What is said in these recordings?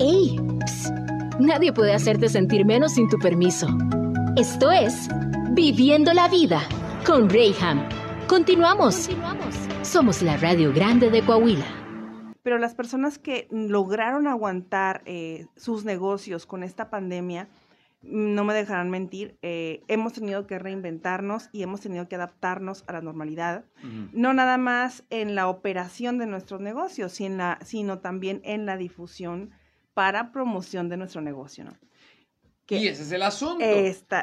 ¡Ey! nadie puede hacerte sentir menos sin tu permiso. Esto es Viviendo la Vida con Rayham. Continuamos. Continuamos. Somos la Radio Grande de Coahuila. Pero las personas que lograron aguantar eh, sus negocios con esta pandemia, no me dejarán mentir, eh, hemos tenido que reinventarnos y hemos tenido que adaptarnos a la normalidad, no nada más en la operación de nuestros negocios, sino, también en la difusión para promoción de nuestro negocio, ¿no? y ese es el asunto.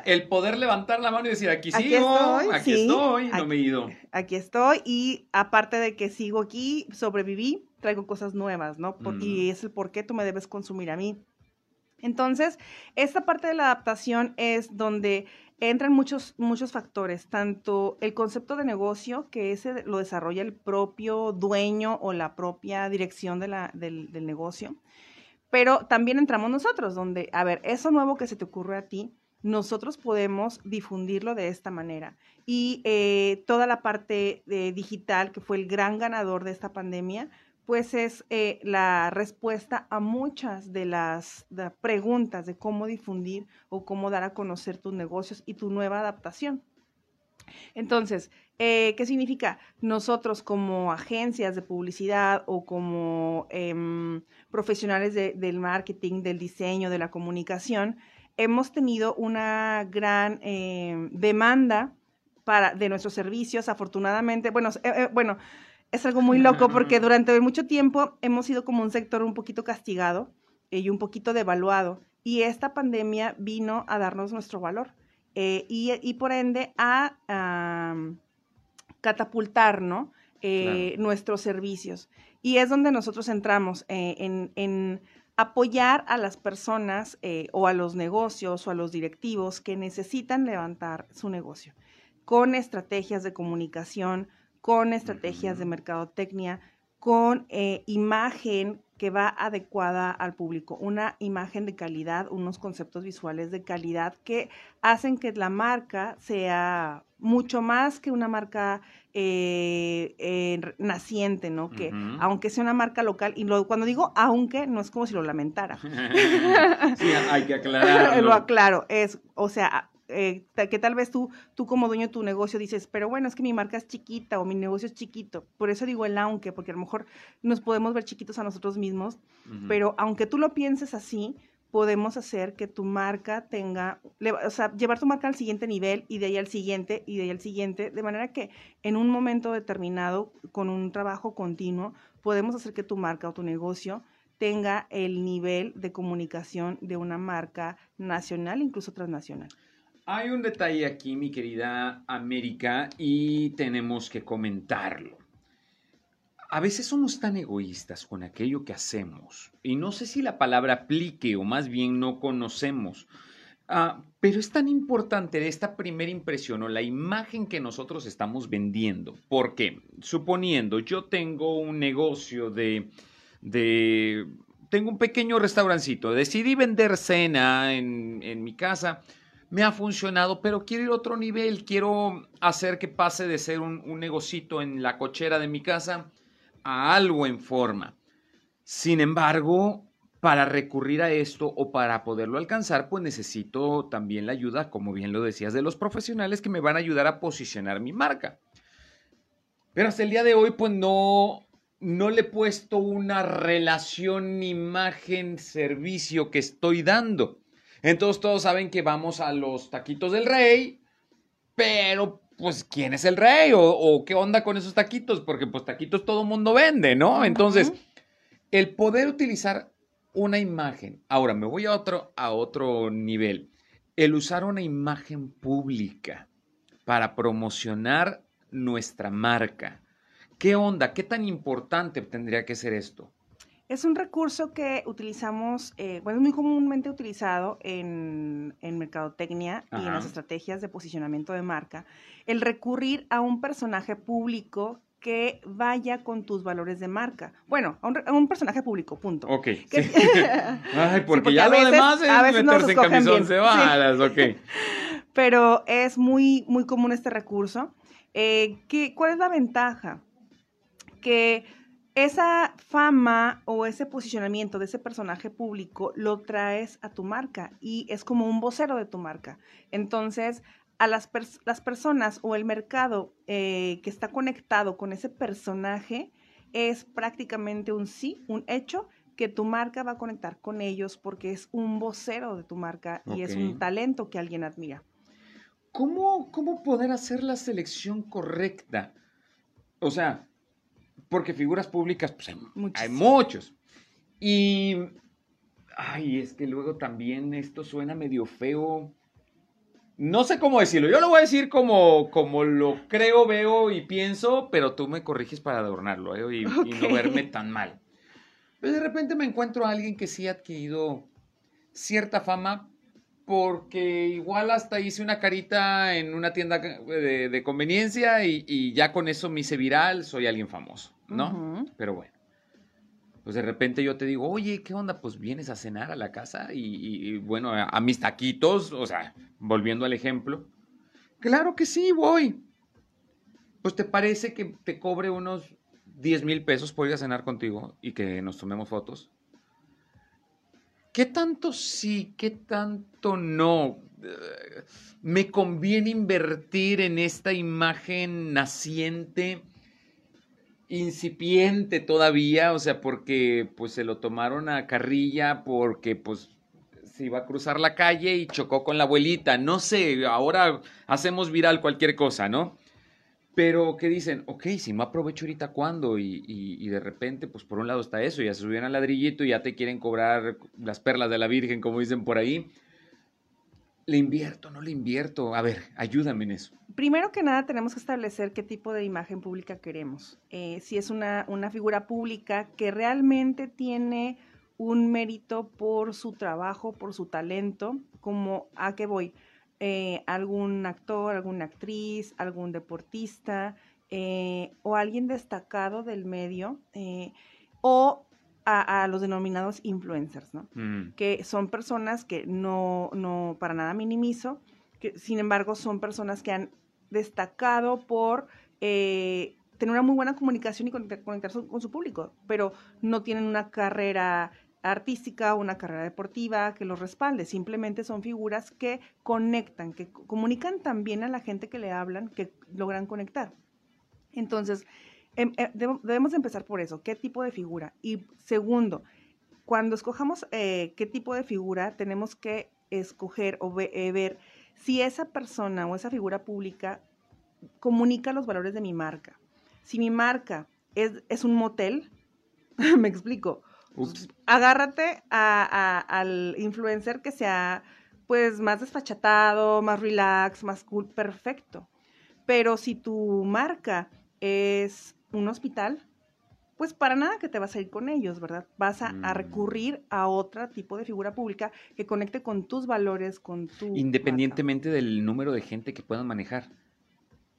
el poder levantar la mano y decir, aquí sigo, aquí estoy, no me he ido. Aquí estoy y aparte de que sigo aquí, sobreviví, traigo cosas nuevas, ¿no? Y es el por qué tú me debes consumir a mí. Entonces, esta parte de la adaptación es donde entran muchos, muchos factores, tanto el concepto de negocio, que ese lo desarrolla el propio dueño o la propia dirección de la, del, del negocio, pero también entramos nosotros, donde, a ver, eso nuevo que se te ocurre a ti, nosotros podemos difundirlo de esta manera. Y eh, toda la parte eh, digital, que fue el gran ganador de esta pandemia, pues es eh, la respuesta a muchas de las preguntas de cómo difundir o cómo dar a conocer tus negocios y tu nueva adaptación. Entonces, eh, ¿qué significa? Nosotros como agencias de publicidad o como em, profesionales del marketing, del diseño, de la comunicación, hemos tenido una gran em, demanda para, de nuestros servicios. Afortunadamente, bueno, eh, bueno, es algo muy loco porque durante mucho tiempo hemos sido como un sector un poquito castigado eh, y un poquito devaluado. Y esta pandemia vino a darnos nuestro valor eh, y, por ende a catapultar eh, nuestros servicios. Y es donde nosotros entramos en, en, apoyar a las personas o a los negocios o a los directivos que necesitan levantar su negocio con estrategias de comunicación, con estrategias de mercadotecnia, con eh, imagen que va adecuada al público, una imagen de calidad, unos conceptos visuales de calidad que hacen que la marca sea mucho más que una marca eh, eh, naciente, ¿no? Que aunque sea una marca local, y cuando digo aunque, no es como si lo lamentara. sí, hay que aclararlo. lo aclaro, es, o sea, eh, que tal vez tú, tú como dueño de tu negocio dices, pero bueno, es que mi marca es chiquita o mi negocio es chiquito. Por eso digo el aunque, porque a lo mejor nos podemos ver chiquitos a nosotros mismos, pero aunque tú lo pienses así, podemos hacer que tu marca tenga, o sea, llevar tu marca al siguiente nivel y de ahí al siguiente y de ahí al siguiente, de manera que en un momento determinado, con un trabajo continuo, podemos hacer que tu marca o tu negocio tenga el nivel de comunicación de una marca nacional, incluso transnacional. Hay un detalle aquí, mi querida América, y tenemos que comentarlo. A veces somos tan egoístas con aquello que hacemos, y no sé si la palabra aplique o más bien no conocemos, ah, pero es tan importante esta primera impresión o la imagen que nosotros estamos vendiendo. Porque, suponiendo, yo tengo un negocio de, de tengo un pequeño restaurancito, decidí vender cena en, en mi casa, me ha funcionado, pero quiero ir a otro nivel, quiero hacer que pase de ser un, un negocito en la cochera de mi casa a algo en forma. Sin embargo, para recurrir a esto o para poderlo alcanzar, pues necesito también la ayuda, como bien lo decías, de los profesionales que me van a ayudar a posicionar mi marca. Pero hasta el día de hoy, pues no, no le he puesto una relación imagen-servicio que estoy dando. Entonces todos saben que vamos a los taquitos del rey, pero pues ¿quién es el rey? ¿O, qué onda con esos taquitos? Porque pues taquitos todo mundo vende, ¿no? Entonces, el poder utilizar una imagen, ahora me voy a otro, a otro nivel, el usar una imagen pública para promocionar nuestra marca. ¿Qué onda? ¿Qué tan importante tendría que ser esto? Es un recurso que utilizamos, eh, bueno, es muy comúnmente utilizado en, mercadotecnia y en las estrategias de posicionamiento de marca, el recurrir a un personaje público que vaya con tus valores de marca. Bueno, a un, personaje público, punto. Ok. Ay, porque, ya lo demás es meterse en camisón cebadas, ok. Pero es muy, muy común este recurso. Eh, ¿Cuál es la ventaja? Que esa fama o ese posicionamiento de ese personaje público lo traes a tu marca y es como un vocero de tu marca. Entonces, a las, las personas o el mercado eh, que está conectado con ese personaje es prácticamente un sí, un hecho que tu marca va a conectar con ellos porque es un vocero de tu marca y es un talento que alguien admira. ¿Cómo, ¿Cómo poder hacer la selección correcta? O sea, porque figuras públicas, pues hay, muchos. Y, ay, es que luego también esto suena medio feo. No sé cómo decirlo. Yo lo voy a decir como, como lo creo, veo y pienso, pero tú me corriges para adornarlo ¿eh? y, no verme tan mal. Pero de repente me encuentro a alguien que sí ha adquirido cierta fama porque igual hasta hice una carita en una tienda de, conveniencia y, ya con eso me hice viral, soy alguien famoso, ¿no? Pero bueno. Pues de repente yo te digo, oye, ¿qué onda? Pues vienes a cenar a la casa y, bueno, a, mis taquitos, o sea, volviendo al ejemplo. Claro que sí, voy. Pues te parece que te cobre unos 10 mil pesos por ir a cenar contigo y que nos tomemos fotos. ¿Qué tanto sí, qué tanto no? ¿Me conviene invertir en esta imagen naciente, incipiente todavía? O sea, porque pues se lo tomaron a carrilla, porque pues se iba a cruzar la calle y chocó con la abuelita. No sé, ahora hacemos viral cualquier cosa, ¿no? Pero que dicen, ok, si me aprovecho ahorita, ¿cuándo? Y, de repente, pues por un lado está eso, ya se subieron al ladrillito y ya te quieren cobrar las perlas de la Virgen, como dicen por ahí. ¿Le invierto no le invierto? A ver, ayúdame en eso. Primero que nada, tenemos que establecer qué tipo de imagen pública queremos. Eh, si es una, una figura pública que realmente tiene un mérito por su trabajo, por su talento, como a qué voy eh, algún actor, alguna actriz, algún deportista eh, o alguien destacado del medio eh, o a, los denominados influencers, ¿no? Mm. Que son personas que no, no para nada minimizo, que sin embargo son personas que han destacado por tener una muy buena comunicación y conectarse con su público, pero no tienen una carrera artística, una carrera deportiva que los respalde. Simplemente son figuras que conectan, que comunican también a la gente que le hablan, que logran conectar. Entonces, em, eh, debemos empezar por eso, qué tipo de figura. Y segundo, cuando escojamos eh, qué tipo de figura, tenemos que escoger o eh, ver si esa persona o esa figura pública comunica los valores de mi marca. Si mi marca es, es un motel, me explico, agárrate al influencer que sea pues más desfachatado, más relax, más cool, perfecto. Pero si tu marca es un hospital, pues para nada que te vas a ir con ellos, ¿verdad? Vas a, mm. recurrir a otro tipo de figura pública que conecte con tus valores, con tu... Independientemente del número de gente que puedan manejar.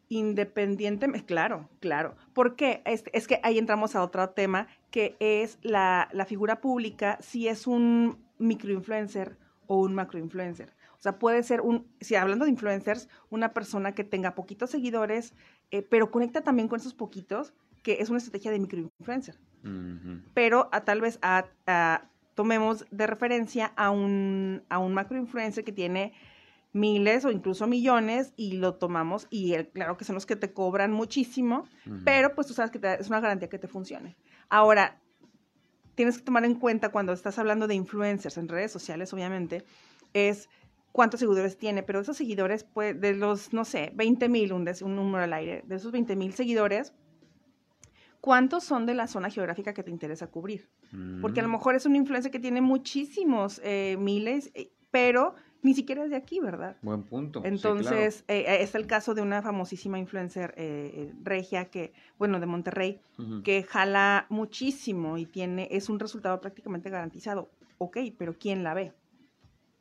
Independientemente, claro, claro. ¿Por qué? Es, es, que ahí entramos a otro tema, que es la, la figura pública, si es un microinfluencer o un macroinfluencer. O sea, puede ser un, si hablando de influencers, una persona que tenga poquitos seguidores, eh, pero conecta también con esos poquitos, que es una estrategia de microinfluencer. Pero a, tal vez a, tomemos de referencia a un, a un macroinfluencer que tiene miles o incluso millones y lo tomamos y claro que son los que te cobran muchísimo, pero pues tú sabes que es una garantía que te funcione. Ahora, tienes que tomar en cuenta cuando estás hablando de influencers en redes sociales, obviamente, es cuántos seguidores tiene, pero esos seguidores, pues, de los, no sé, 20 mil, un, un, número al aire, de esos 20 mil seguidores, ¿cuántos son de la zona geográfica que te interesa cubrir? Porque a lo mm. mejor es un influencer que tiene muchísimos eh, miles, eh, pero ni siquiera es de aquí, ¿verdad? Buen punto. Entonces, eh, eh, es el caso de una famosísima influencer eh, regia que, bueno, de Monterrey, que jala muchísimo y tiene, es un resultado prácticamente garantizado. Ok, pero ¿quién la ve?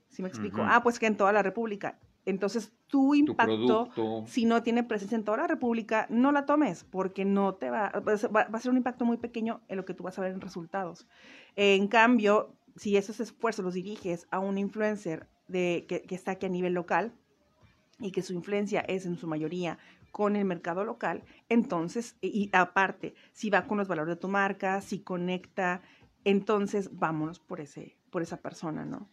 ¿Sí me explico? Ah, pues que en toda la República. Entonces, tu impacto, si no tiene presencia en toda la República, no la tomes, porque no te va, va, a ser un impacto muy pequeño en lo que tú vas a ver en resultados. En cambio, si esos esfuerzos los diriges a un influencer de, que, está aquí a nivel local y que su influencia es en su mayoría con el mercado local, entonces, y, aparte, si va con los valores de tu marca, si conecta, entonces vámonos por, ese, por esa persona, ¿no?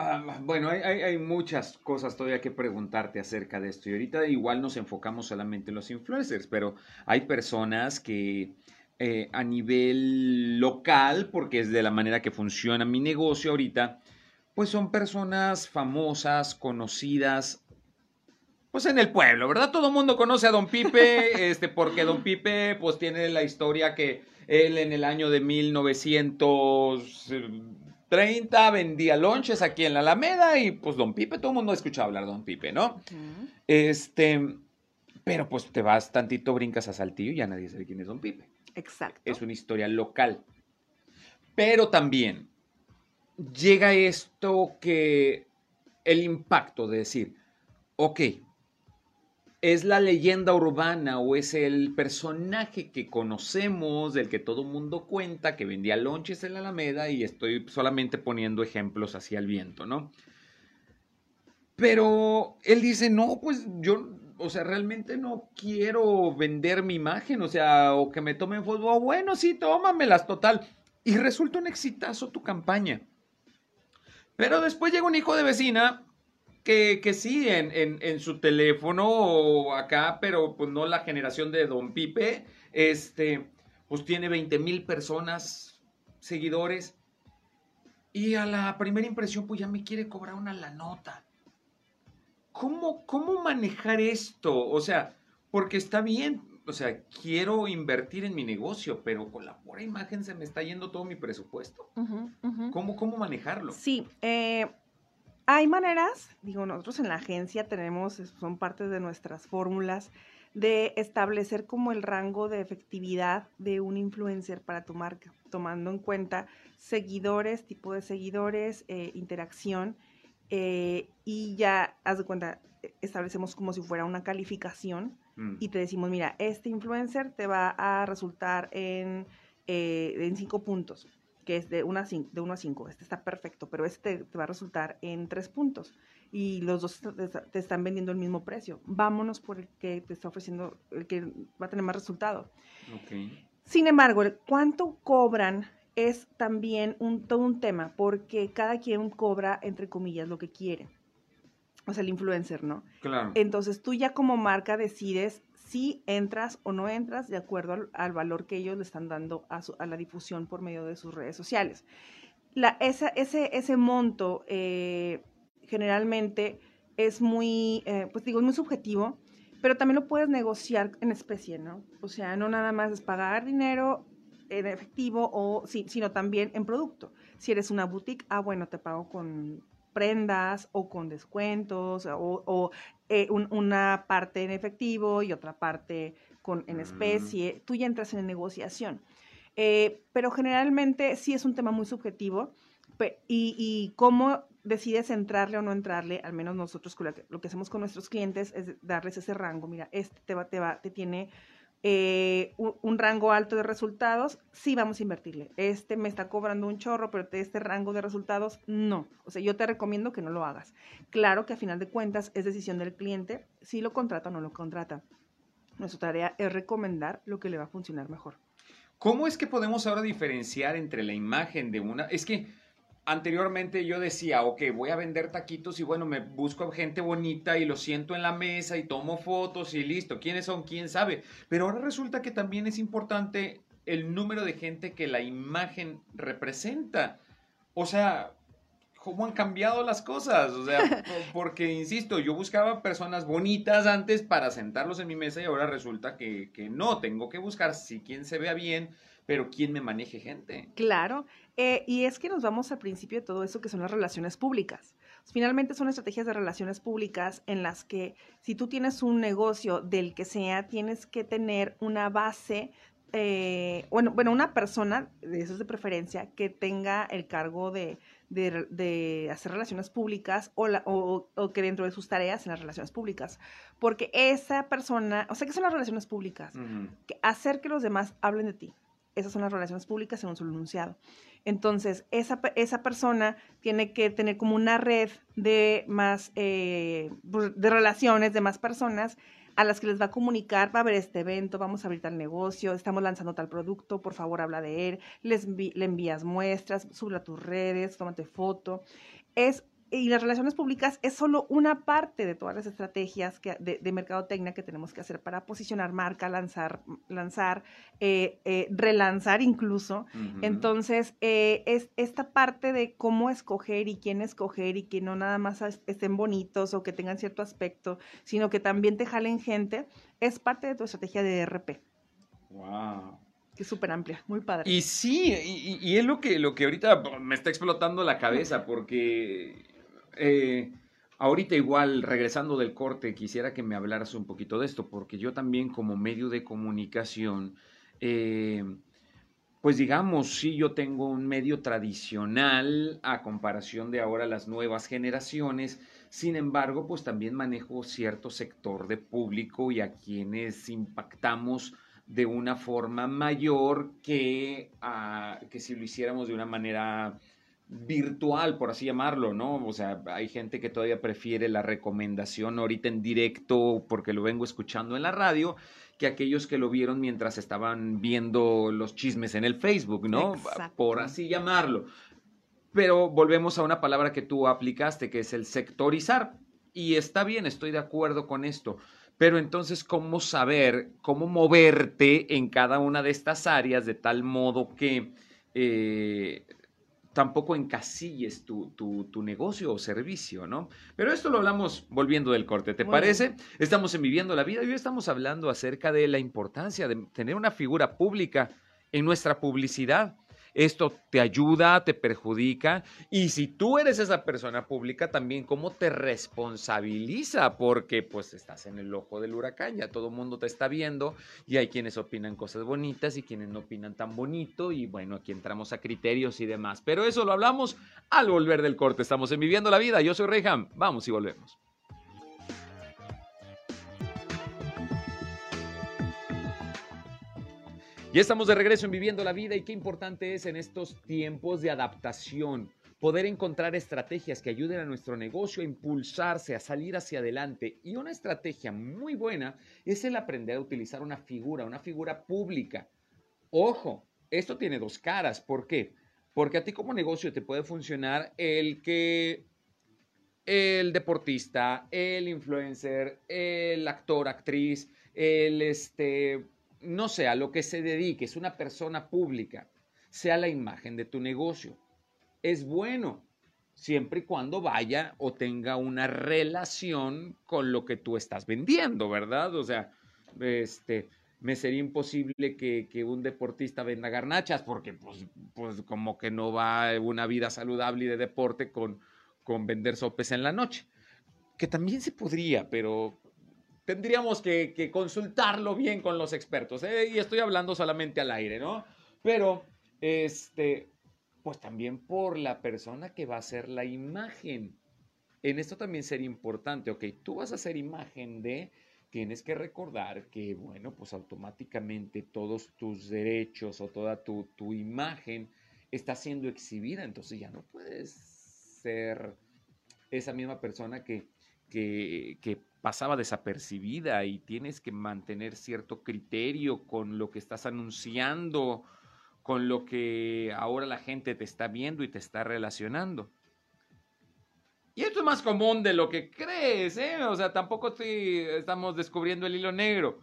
Ah, bueno, hay, muchas cosas todavía que preguntarte acerca de esto. Y ahorita igual nos enfocamos solamente en los influencers, pero hay personas que eh, a nivel local, porque es de la manera que funciona mi negocio ahorita, pues son personas famosas, conocidas, pues en el pueblo, ¿verdad? Todo el mundo conoce a Don Pipe, este, porque Don Pipe, pues tiene la historia que él en el año de 1930 vendía lonches aquí en la Alameda y pues Don Pipe, todo el mundo ha escuchado hablar de Don Pipe, ¿no? Este, pero pues te vas tantito, brincas a Saltillo y ya nadie sabe quién es Don Pipe. Exacto. Es una historia local. Pero también llega esto que el impacto de decir, ok, es la leyenda urbana o es el personaje que conocemos, del que todo mundo cuenta, que vendía lonches en la Alameda y estoy solamente poniendo ejemplos hacia el viento, ¿no? Pero él dice, no, pues yo, o sea, realmente no quiero vender mi imagen, o sea, o que me tomen fotos, bueno, sí, tómamelas, total. Y resulta un exitazo tu campaña. Pero después llega un hijo de vecina que, sí, en, su teléfono o acá, pero pues no la generación de Don Pipe, este, pues tiene 20 mil personas, seguidores, y a la primera impresión, pues ya me quiere cobrar una la nota. ¿Cómo, ¿Cómo manejar esto? O sea, porque está bien, o sea, quiero invertir en mi negocio, pero con la pura imagen se me está yendo todo mi presupuesto. ¿Cómo, ¿Cómo manejarlo? Sí, eh, hay maneras, digo, nosotros en la agencia tenemos, son parte de nuestras fórmulas, de establecer como el rango de efectividad de un influencer para tu marca, tomando en cuenta seguidores, tipo de seguidores, eh, interacción, eh, y ya, haz de cuenta, establecemos como si fuera una calificación mm. y te decimos, mira, este influencer te va a resultar en, eh, en cinco puntos que es de 1 a 5, de a 5. Este está perfecto, pero este te va a resultar en 3 puntos. Y los dos te, están vendiendo el mismo precio. Vámonos por el que te está ofreciendo, el que va a tener más resultado. Sin embargo, cuánto cobran es también un, todo un tema, porque cada quien cobra, entre comillas, lo que quiere. O sea, el influencer, ¿no? Claro. Entonces tú ya como marca decides si entras o no entras de acuerdo al, valor que ellos le están dando a, la difusión por medio de sus redes sociales. La, ese, ese monto eh, generalmente es muy, eh, pues digo, muy subjetivo, pero también lo puedes negociar en especie, ¿no? O sea, no nada más es pagar dinero en efectivo o sí, sino también en producto. Si eres una boutique, ah, bueno, te pago con prendas o con descuentos o, eh, una parte en efectivo y otra parte con, en mm. especie. Tú ya entras en negociación. Eh, pero generalmente sí es un tema muy subjetivo y, cómo decides entrarle o no entrarle, al menos nosotros lo que, hacemos con nuestros clientes es darles ese rango. Mira, este te, va, te, va, te tiene eh, un, rango alto de resultados, sí vamos a invertirle. Este me está cobrando un chorro, pero este rango de resultados, no. O sea, yo te recomiendo que no lo hagas. Claro que a final de cuentas es decisión del cliente si lo contrata o no lo contrata. Nuestra tarea es recomendar lo que le va a funcionar mejor. ¿Cómo es que podemos ahora diferenciar entre la imagen de una... Es que anteriormente yo decía, ok, voy a vender taquitos y bueno, me busco gente bonita y lo siento en la mesa y tomo fotos y listo. ¿Quiénes son? ¿Quién sabe? Pero ahora resulta que también es importante el número de gente que la imagen representa. O sea, ¿cómo han cambiado las cosas? O sea, porque, insisto, yo buscaba personas bonitas antes para sentarlos en mi mesa y ahora resulta que, que no, tengo que buscar si quien se vea bien, pero quién me maneje gente. Claro, eh, y es que nos vamos al principio de todo eso que son las relaciones públicas. Finalmente son estrategias de relaciones públicas en las que si tú tienes un negocio del que sea, tienes que tener una base, eh, bueno, bueno, una persona, de eso es de preferencia, que tenga el cargo de, hacer relaciones públicas o, o, que dentro de sus tareas en las relaciones públicas. Porque esa persona, o sea, ¿qué son las relaciones públicas? que hacer que los demás hablen de ti Esas son las relaciones públicas un solo enunciado. Entonces, esa, esa persona tiene que tener como una red de más, eh, pues, de relaciones de más personas a las que les va a comunicar, va a haber este evento, vamos a abrir tal negocio, estamos lanzando tal producto, por favor habla de él, les le envías muestras, sube a tus redes, tómate foto. Es y las relaciones públicas es solo una parte de todas las estrategias que, de, de mercadotecnia que tenemos que hacer para posicionar marca, lanzar, lanzar eh, eh, relanzar incluso. Entonces, eh, es esta parte de cómo escoger y quién escoger y que no nada más estén bonitos o que tengan cierto aspecto, sino que también te jalen gente, es parte de tu estrategia de RP. Wow que es súper amplia, muy padre. Y sí, y, y, es lo que, lo que ahorita me está explotando la cabeza, porque eh, ahorita igual, regresando del corte, quisiera que me hablaras un poquito de esto, porque yo también como medio de comunicación, eh, pues digamos, sí, yo tengo un medio tradicional a comparación de ahora las nuevas generaciones, sin embargo, pues también manejo cierto sector de público y a quienes impactamos de una forma mayor que, ah, que si lo hiciéramos de una manera virtual, por así llamarlo, ¿no? O sea, hay gente que todavía prefiere la recomendación ahorita en directo porque lo vengo escuchando en la radio que aquellos que lo vieron mientras estaban viendo los chismes en el Facebook, ¿no? Por así llamarlo. Pero volvemos a una palabra que tú aplicaste, que es el sectorizar. Y está bien, estoy de acuerdo con esto. Pero entonces, ¿cómo saber, cómo moverte en cada una de estas áreas de tal modo que eh, tampoco encasilles tu, tu, negocio o servicio, ¿no? Pero esto lo hablamos volviendo del corte, ¿te parece? Estamos en Viviendo la Vida y hoy estamos hablando acerca de la importancia de tener una figura pública en nuestra publicidad esto te ayuda, te perjudica. Y si tú eres esa persona pública, también cómo te responsabiliza, porque pues estás en el ojo del huracán, ya todo el mundo te está viendo y hay quienes opinan cosas bonitas y quienes no opinan tan bonito. Y bueno, aquí entramos a criterios y demás. Pero eso lo hablamos al volver del corte. Estamos en Viviendo la Vida. Yo soy Reyham. Vamos y volvemos. Ya estamos de regreso en Viviendo la Vida y qué importante es en estos tiempos de adaptación poder encontrar estrategias que ayuden a nuestro negocio a impulsarse, a salir hacia adelante. Y una estrategia muy buena es el aprender a utilizar una figura, una figura pública. Ojo, esto tiene dos caras. ¿Por qué? Porque a ti como negocio te puede funcionar el que el deportista, el influencer, el actor, actriz, el este no sé, a lo que se dedique, es una persona pública, sea la imagen de tu negocio. Es bueno, siempre y cuando vaya o tenga una relación con lo que tú estás vendiendo, ¿verdad? O sea, este, me sería imposible que, un deportista venda garnachas porque pues, pues como que no va una vida saludable y de deporte con, con vender sopes en la noche. Que también se podría, pero tendríamos que, consultarlo bien con los expertos. ¿eh? Y estoy hablando solamente al aire, ¿no? Pero, este, pues también por la persona que va a hacer la imagen. En esto también sería importante, ok, tú vas a hacer imagen de, tienes que recordar que, bueno, pues automáticamente todos tus derechos o toda tu, tu imagen está siendo exhibida, entonces ya no puedes ser esa misma persona que, que, que pasaba desapercibida y tienes que mantener cierto criterio con lo que estás anunciando, con lo que ahora la gente te está viendo y te está relacionando. Y esto es más común de lo que crees, ¿eh? O sea, tampoco estamos descubriendo el hilo negro.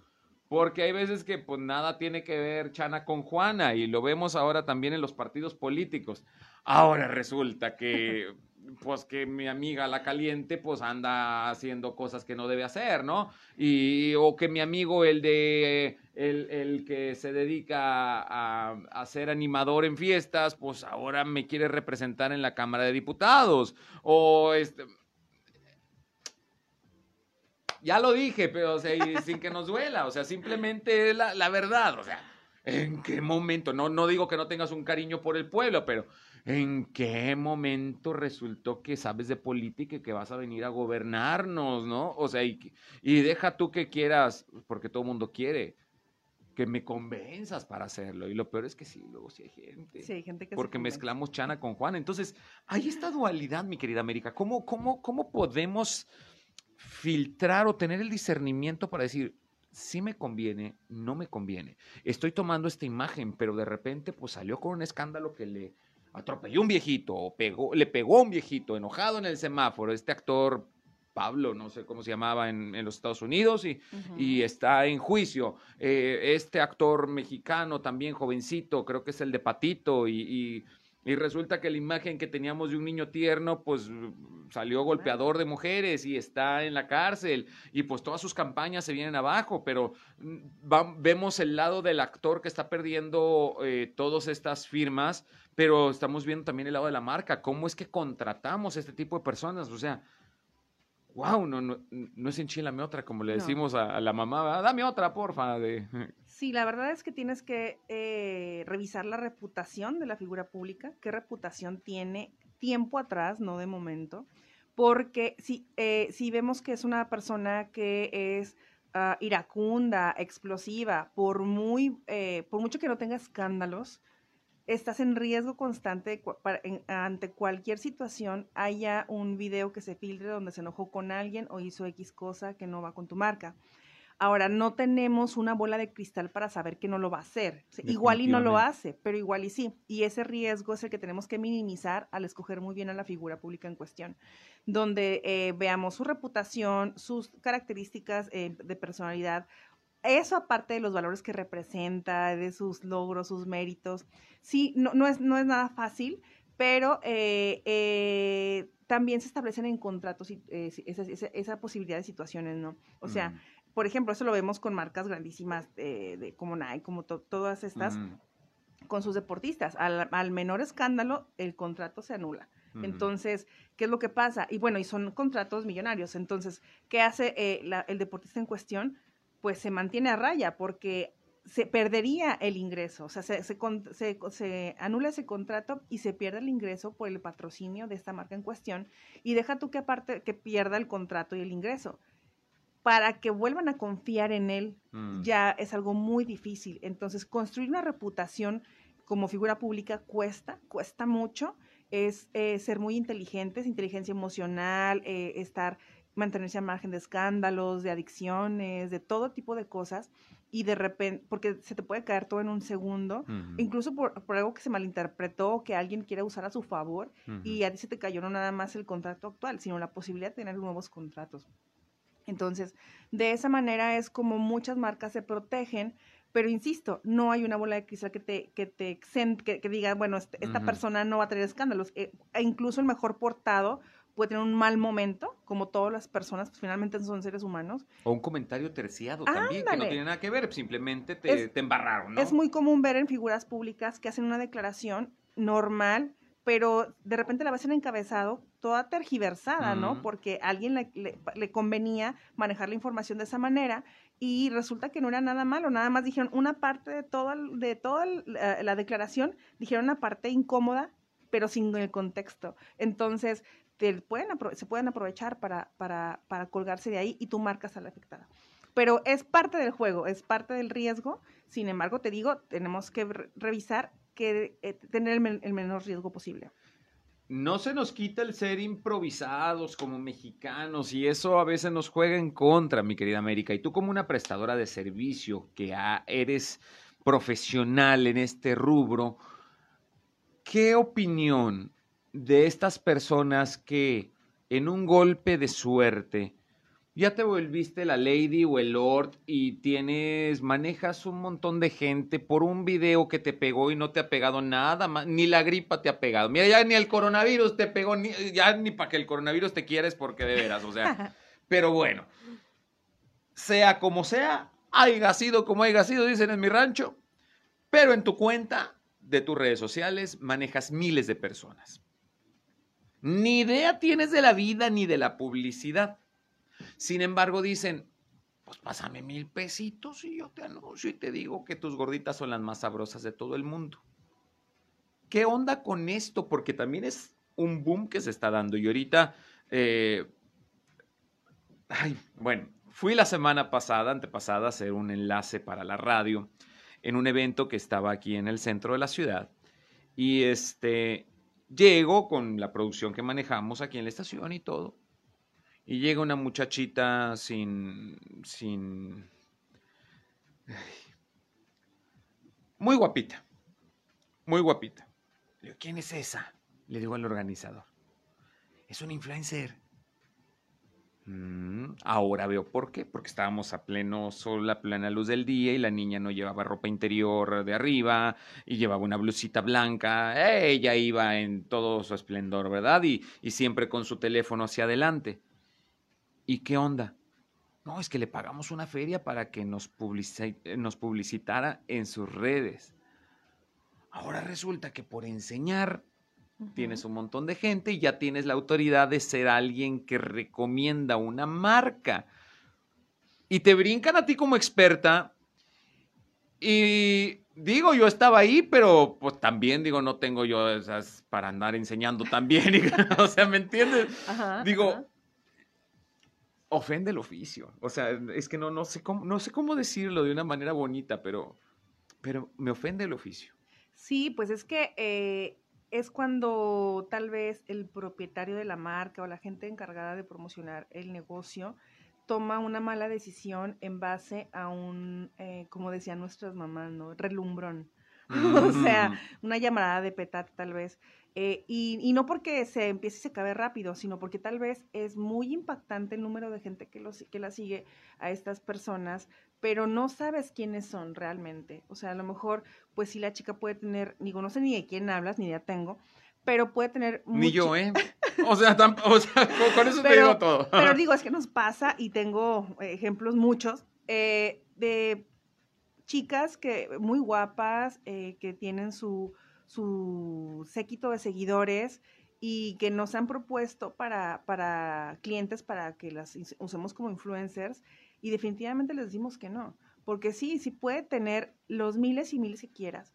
Porque hay veces que pues nada tiene que ver Chana con Juana y lo vemos ahora también en los partidos políticos. Ahora resulta que pues que mi amiga la caliente pues anda haciendo cosas que no debe hacer, ¿no? Y, o que mi amigo el de, el, que se dedica a, a, ser animador en fiestas, pues ahora me quiere representar en la Cámara de Diputados. O este... Ya lo dije, pero sin que nos duela, o sea, simplemente la, la verdad, o sea, ¿en qué momento? No, no digo que no tengas un cariño por el pueblo, pero ¿En qué momento resultó que sabes de política y que vas a venir a gobernarnos, no? O sea, y, deja tú que quieras, porque todo el mundo quiere, que me convenzas para hacerlo. Y lo peor es que sí, luego sí hay gente. Sí, hay gente que Porque mezclamos Chana con Juan. Entonces, hay esta dualidad, mi querida América. ¿Cómo, cómo, cómo podemos filtrar o tener el discernimiento para decir, sí me conviene, no me conviene? Estoy tomando esta imagen, pero de repente pues salió con un escándalo que le atropelló un viejito o pegó, le pegó a un viejito enojado en el semáforo. Este actor... Pablo, no sé cómo se llamaba en, en los Estados Unidos, y, está en juicio. Eh, este actor mexicano también jovencito, creo que es el de Patito, y, y- y resulta que la imagen que teníamos de un niño tierno, pues salió golpeador de mujeres y está en la cárcel, y pues todas sus campañas se vienen abajo, pero mm, va- vemos el lado del actor que está perdiendo eh, todas estas firmas, pero estamos viendo también el lado de la marca, cómo es que contratamos a este tipo de personas, o sea... Wow, no, no, no es enchilame otra, como le No. decimos a, a la mamá, "¿verdad? dame otra, porfa. De... Sí, la verdad es que tienes que eh, revisar la reputación de la figura pública, qué reputación tiene tiempo atrás, no de momento, porque si, eh, si vemos que es una persona que es ah, iracunda, explosiva, por, muy, eh, por mucho que no tenga escándalos, estás en riesgo constante de cua- para- en- ante cualquier situación haya un video que se filtre donde se enojó con alguien o hizo X cosa que no va con tu marca. Ahora, no tenemos una bola de cristal para saber que no lo va a hacer. O sea, Igual y no lo hace, pero igual y sí. Y ese riesgo es el que tenemos que minimizar al escoger muy bien a la figura pública en cuestión, donde eh, veamos su reputación, sus características eh, de personalidad, eso aparte de los valores que representa, de sus logros, sus méritos. Sí, no, no, es, no es nada fácil, pero eh, eh, también se establecen en contratos eh, esa, esa- esa posibilidad de situaciones, ¿no? O sea, Mm, por ejemplo, eso lo vemos con marcas grandísimas eh, de, como Nike, como to- todas estas, mm, con sus deportistas. Al, al menor escándalo, el contrato se anula. mm. Entonces, ¿qué es lo que pasa? Y bueno, y son contratos millonarios. Entonces, ¿qué hace eh, la- el deportista en cuestión? Pues se mantiene a raya porque se perdería el ingreso. O sea, se, se se anula ese contrato y se pierde el ingreso por el patrocinio de esta marca en cuestión. Y deja tú que aparte que pierda el contrato y el ingreso. Para que vuelvan a confiar en él, Mm. ya es algo muy difícil. Entonces, construir una reputación como figura pública cuesta, cuesta mucho. Es eh, ser muy inteligentes, inteligencia emocional, eh, estar, mantenerse al margen de escándalos, de adicciones, de todo tipo de cosas. Y de repente, porque se te puede caer todo en un segundo, Ujú, incluso por, por algo que se malinterpretó, que alguien quiere usar a su favor, ujú. y a ti se te cayó no nada más el contrato actual, sino la posibilidad de tener nuevos contratos. Entonces, de esa manera es como muchas marcas se protegen, pero insisto, no hay una bola de cristal que te, que te exen- que, que diga, bueno, este- esta Ujú. persona no va a tener escándalos. Eh, e incluso el mejor portado puede tener un mal momento, como todas las personas, pues finalmente son seres humanos. O un comentario terciado también, que no Ándale. tiene nada que ver, simplemente te, Es- te embarraron, ¿no? Es muy común ver en figuras públicas que hacen una declaración normal, pero de repente la ves en encabezado toda tergiversada, ¿no? Porque a alguien le, le- le convenía manejar la información de esa manera y resulta que no era nada malo, nada más dijeron una parte de toda, de toda la, la declaración, dijeron una parte incómoda, pero sin el contexto. Entonces, pueden se pueden aprovechar para, para, para colgarse de ahí y tu marca sale afectada. Pero es parte del juego, es parte del riesgo. Sin embargo, te digo, tenemos que re- revisar que eh, tener el, men- el menor riesgo posible. No se nos quita el ser improvisados como mexicanos y eso a veces nos juega en contra, mi querida América. Y tú como una prestadora de servicio que eres profesional en este rubro, ¿qué opinión de estas personas que en un golpe de suerte ya te volviste la lady o el lord y tienes, manejas un montón de gente por un video que te pegó y no te ha pegado nada más, ni la gripa te ha pegado. Mira, ya ni el coronavirus te pegó, ni, ya ni para que el coronavirus te quieres porque de veras, o sea. pero bueno, sea como sea, haya sido como haya sido, dicen en mi rancho, pero en tu cuenta de tus redes sociales manejas miles de personas. Ni idea tienes de la vida ni de la publicidad. Sin embargo, dicen, pues pásame mil pesitos y yo te anuncio y te digo que tus gorditas son las más sabrosas de todo el mundo. ¿Qué onda con esto? Porque también es un boom que se está dando. Y ahorita, eh, ay, bueno, fui la semana pasada, antepasada, a hacer un enlace para la radio en un evento que estaba aquí en el centro de la ciudad. Y este, llego con la producción que manejamos aquí en la estación y todo. Y llega una muchachita sin, sin, muy guapita, muy guapita. Le digo, ¿quién es esa? Le digo al organizador. Es un influencer. Mm, ahora veo por qué, porque estábamos a pleno sol, a plena luz del día y la niña no llevaba ropa interior de arriba y llevaba una blusita blanca. Ella iba en todo su esplendor, ¿verdad? Y, siempre con su teléfono hacia adelante. ¿Y qué onda? No, es que le pagamos una feria para que nos, nos publicitara en sus redes. Ahora resulta que por enseñar Tienes un montón de gente y ya tienes la autoridad de ser alguien que recomienda una marca. Y te brincan a ti como experta. Y digo, yo estaba ahí, pero pues también digo, no tengo yo esas para andar enseñando también. o sea, ¿me entiendes? digo, ofende el oficio. O sea, es que no, no, sé cómo, no sé cómo decirlo de una manera bonita, pero, pero me ofende el oficio. Sí, pues es que eh, es cuando tal vez el propietario de la marca o la gente encargada de promocionar el negocio toma una mala decisión en base a un, eh, como decían nuestras mamás, ¿no? Relumbrón. o sea, mm. una llamada de petate tal vez. Eh, y, no porque se empiece y se acabe rápido, sino porque tal vez es muy impactante el número de gente que, los, que la sigue a estas personas, pero no sabes quiénes son realmente. O sea, a lo mejor, pues sí, la chica puede tener, digo, no sé ni de quién hablas, ni idea tengo, pero puede tener... Ni yo, ¿eh? O sea, con, eso te digo todo. pero digo, es que nos pasa, y tengo ejemplos muchos, eh, de chicas que muy guapas, eh, que tienen su su séquito de seguidores y que nos han propuesto para, para clientes para que las usemos como influencers y definitivamente les decimos que no, porque sí, sí puede tener los miles y miles que quieras,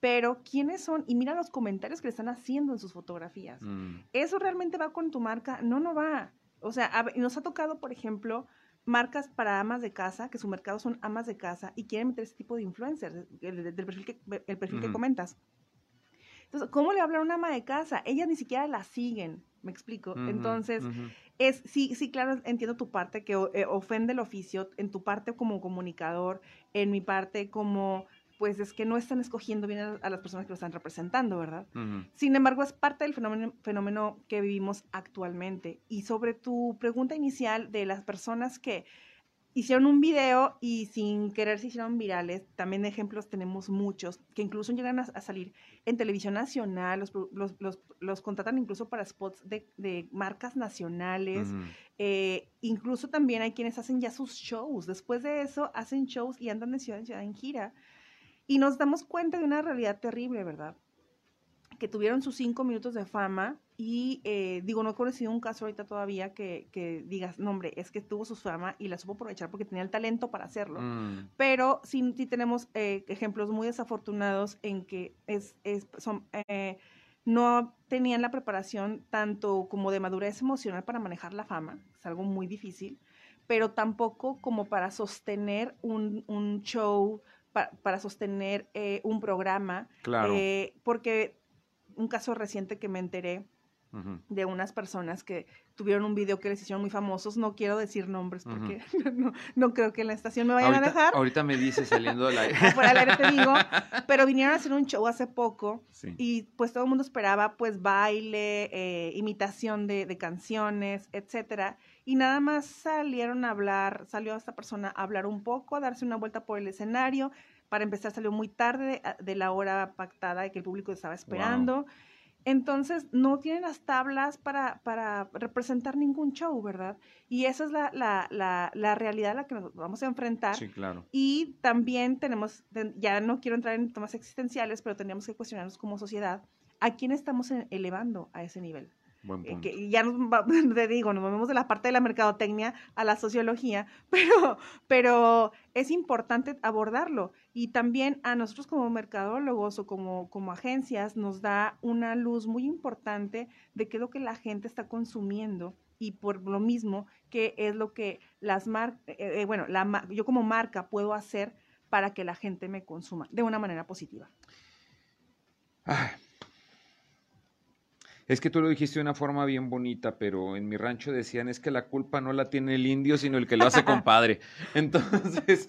pero ¿quiénes son? Y mira los comentarios que le están haciendo en sus fotografías. Mm. ¿Eso realmente va con tu marca? No, no va. O sea, nos ha tocado, por ejemplo, marcas para amas de casa, que su mercado son amas de casa y quieren meter ese tipo de influencers, el, perfil que, el perfil que comentas. Entonces, ¿cómo le hablan a una ama de casa? Ellas ni siquiera la siguen, me explico. Entonces, es, sí, sí, claro, entiendo tu parte que eh, ofende el oficio, en tu parte como comunicador, en mi parte como pues es que no están escogiendo bien a, las personas que lo están representando, ¿verdad? Sin embargo, es parte del fenómeno, fenómeno que vivimos actualmente. Y sobre tu pregunta inicial de las personas que hicieron un video y sin querer se hicieron virales. También ejemplos tenemos muchos que incluso llegan a, salir en televisión nacional, los, los, los, contratan incluso para spots de, de marcas nacionales. Eh, incluso también hay quienes hacen ya sus shows. Después de eso hacen shows y andan de ciudad en ciudad en gira. Y nos damos cuenta de una realidad terrible, ¿verdad? Que tuvieron sus cinco minutos de fama y eh, digo, no he conocido un caso ahorita todavía que, que, digas, no, hombre, es que tuvo su fama y la supo aprovechar porque tenía el talento para hacerlo. Mm. Pero sí, sí tenemos eh, ejemplos muy desafortunados en que es, es son, eh, no tenían la preparación tanto como de madurez emocional para manejar la fama, es algo muy difícil, pero tampoco como para sostener un, un show, para sostener un programa. Claro. porque un caso reciente que me enteré, de unas personas que tuvieron un video que les hicieron muy famosos. No quiero decir nombres porque no, creo que en la estación me vayan a dejar. Ahorita me dice saliendo del aire. Por al aire te digo. Pero vinieron a hacer un show hace poco y pues todo el mundo esperaba pues baile, eh, imitación de, de canciones, etcétera. Y nada más salieron a hablar, salió esta persona a hablar un poco, a darse una vuelta por el escenario. Para empezar salió muy tarde de, la hora pactada de que el público estaba esperando. Entonces, no tienen las tablas para, para representar ningún show, ¿verdad? Y esa es la, la, la, la, realidad a la que nos vamos a enfrentar. Sí, claro. Y también tenemos, ya no quiero entrar en temas existenciales, pero tendríamos que cuestionarnos como sociedad a quién estamos elevando a ese nivel. Eh, que ya nos, te digo, nos movemos de la parte de la mercadotecnia a la sociología, pero, pero es importante abordarlo. Y también a nosotros como mercadólogos o como, como agencias nos da una luz muy importante de qué es lo que la gente está consumiendo y por lo mismo qué es lo que las marcas, eh, eh, bueno, la, yo como marca puedo hacer para que la gente me consuma de una manera positiva. Es que tú lo dijiste de una forma bien bonita, pero en mi rancho decían es que la culpa no la tiene el indio, sino el que lo hace compadre. Entonces,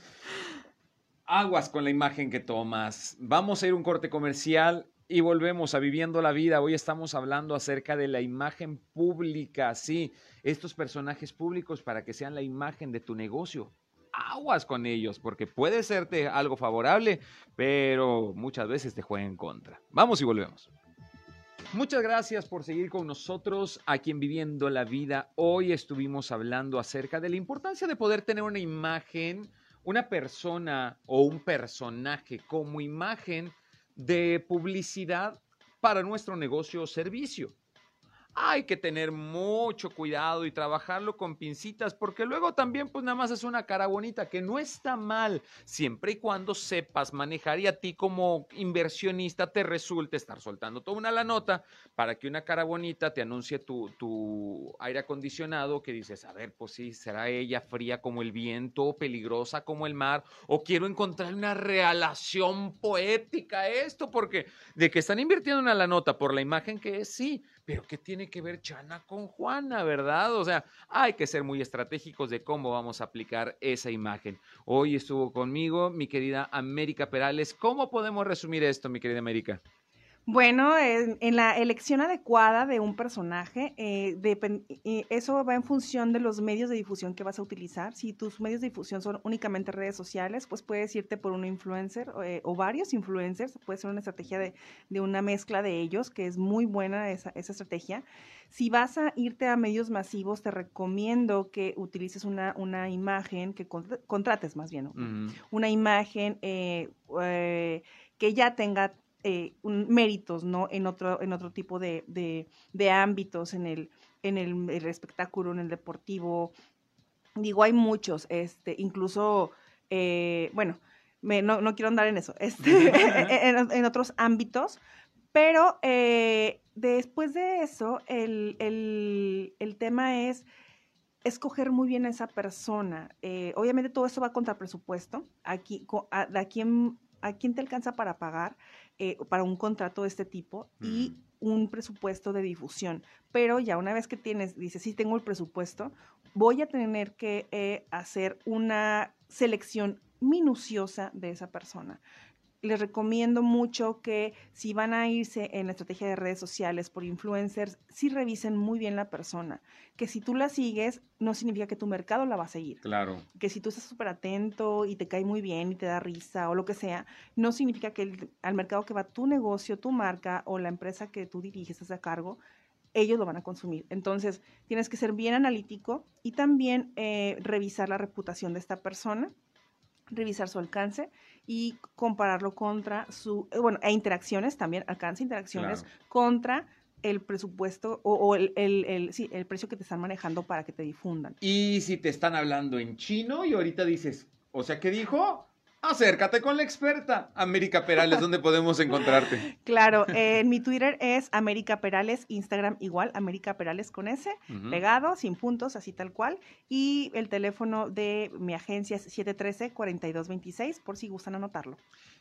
aguas con la imagen que tomas. Vamos a ir a un corte comercial y volvemos a Viviendo la Vida. Hoy estamos hablando acerca de la imagen pública, sí, estos personajes públicos para que sean la imagen de tu negocio. Aguas con ellos, porque puede serte algo favorable, pero muchas veces te juega en contra. Vamos y volvemos. Muchas gracias por seguir con nosotros aquí en Viviendo la Vida. Hoy estuvimos hablando acerca de la importancia de poder tener una imagen, una persona o un personaje como imagen de publicidad para nuestro negocio o servicio hay que tener mucho cuidado y trabajarlo con pincitas, porque luego también pues nada más es una cara bonita, que no está mal, siempre y cuando sepas manejar y a ti como inversionista te resulte estar soltando toda una la nota para que una cara bonita te anuncie tu, tu aire acondicionado, que dices, a ver, pues sí, será ella fría como el viento, peligrosa como el mar, o quiero encontrar una relación poética esto, porque de que están invirtiendo una la nota por la imagen que es, sí, pero ¿qué tiene que ver Chana con Juana, verdad? O sea, hay que ser muy estratégicos de cómo vamos a aplicar esa imagen. Hoy estuvo conmigo mi querida América Perales. ¿Cómo podemos resumir esto, mi querida América? Bueno, en, la elección adecuada de un personaje, eh, eh, eso va en función de los medios de difusión que vas a utilizar. Si tus medios de difusión son únicamente redes sociales, pues puedes irte por un influencer eh, o varios influencers. Puede ser una estrategia de, de, una mezcla de ellos, que es muy buena esa, esa, estrategia. Si vas a irte a medios masivos, te recomiendo que utilices una, una imagen, que contrates más bien, una imagen que ya tenga eh, méritos, ¿no? En otro, en otro tipo de, de, ámbitos, en el, en el, espectáculo, en el deportivo. Digo, hay muchos, este, incluso, eh, bueno, me, no, no, quiero andar en eso, este, en, otros ámbitos, pero eh, después de eso, el, el, el, tema es escoger muy bien a esa persona. obviamente todo eso va contra presupuesto. Aquí, a, a, quién, a quién te alcanza para pagar. Eh, para un contrato de este tipo y un presupuesto de difusión. Pero ya una vez que tienes, dices, sí, tengo el presupuesto, voy a tener que eh, hacer una selección minuciosa de esa persona les recomiendo mucho que si van a irse en la estrategia de redes sociales por influencers, sí revisen muy bien la persona. Que si tú la sigues, no significa que tu mercado la va a seguir. Claro. Que si tú estás súper atento y te cae muy bien y te da risa o lo que sea, no significa que al mercado que va tu negocio, tu marca o la empresa que tú diriges, estás a cargo, ellos lo van a consumir. Entonces, tienes que ser bien analítico y también eh, revisar la reputación de esta persona, revisar su alcance y compararlo contra su, eh, bueno, e interacciones también, alcanza interacciones contra el presupuesto o, el, el, sí, el precio que te están manejando para que te difundan. Y si te están hablando en chino y ahorita dices, o sea, ¿qué dijo? Acércate con la experta. América Perales, ¿dónde podemos encontrarte? Claro, en mi Twitter es América Perales, Instagram igual, América Perales con S, pegado, sin puntos, así tal cual. Y el teléfono de mi agencia es 713-4226, por si gustan anotarlo.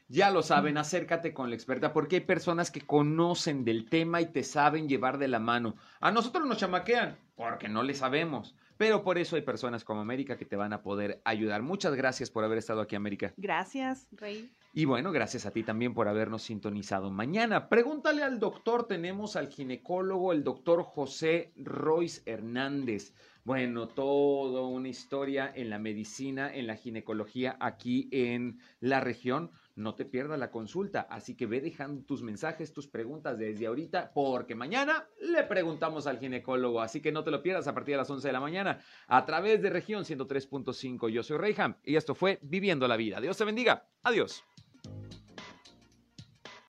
Ya lo saben, acércate con la experta, porque hay personas que conocen del tema y te saben llevar de la mano. A nosotros nos chamaquean, porque no le sabemos. Pero por eso hay personas como América que te van a poder ayudar. Muchas gracias por haber estado aquí, América. Gracias, Rey. Y bueno, gracias a ti también por habernos sintonizado. Mañana, pregúntale al doctor, tenemos al ginecólogo, el doctor José Royce Hernández. Bueno, toda una historia en la medicina, en la ginecología aquí en la región no te pierdas la consulta. Así que ve dejando tus mensajes, tus preguntas desde ahorita, porque mañana le preguntamos al ginecólogo. Así que no te lo pierdas a partir de las 11 de la mañana a través de región 103.5. Yo soy Reyham y esto fue Viviendo la Vida. Dios te bendiga. Adiós.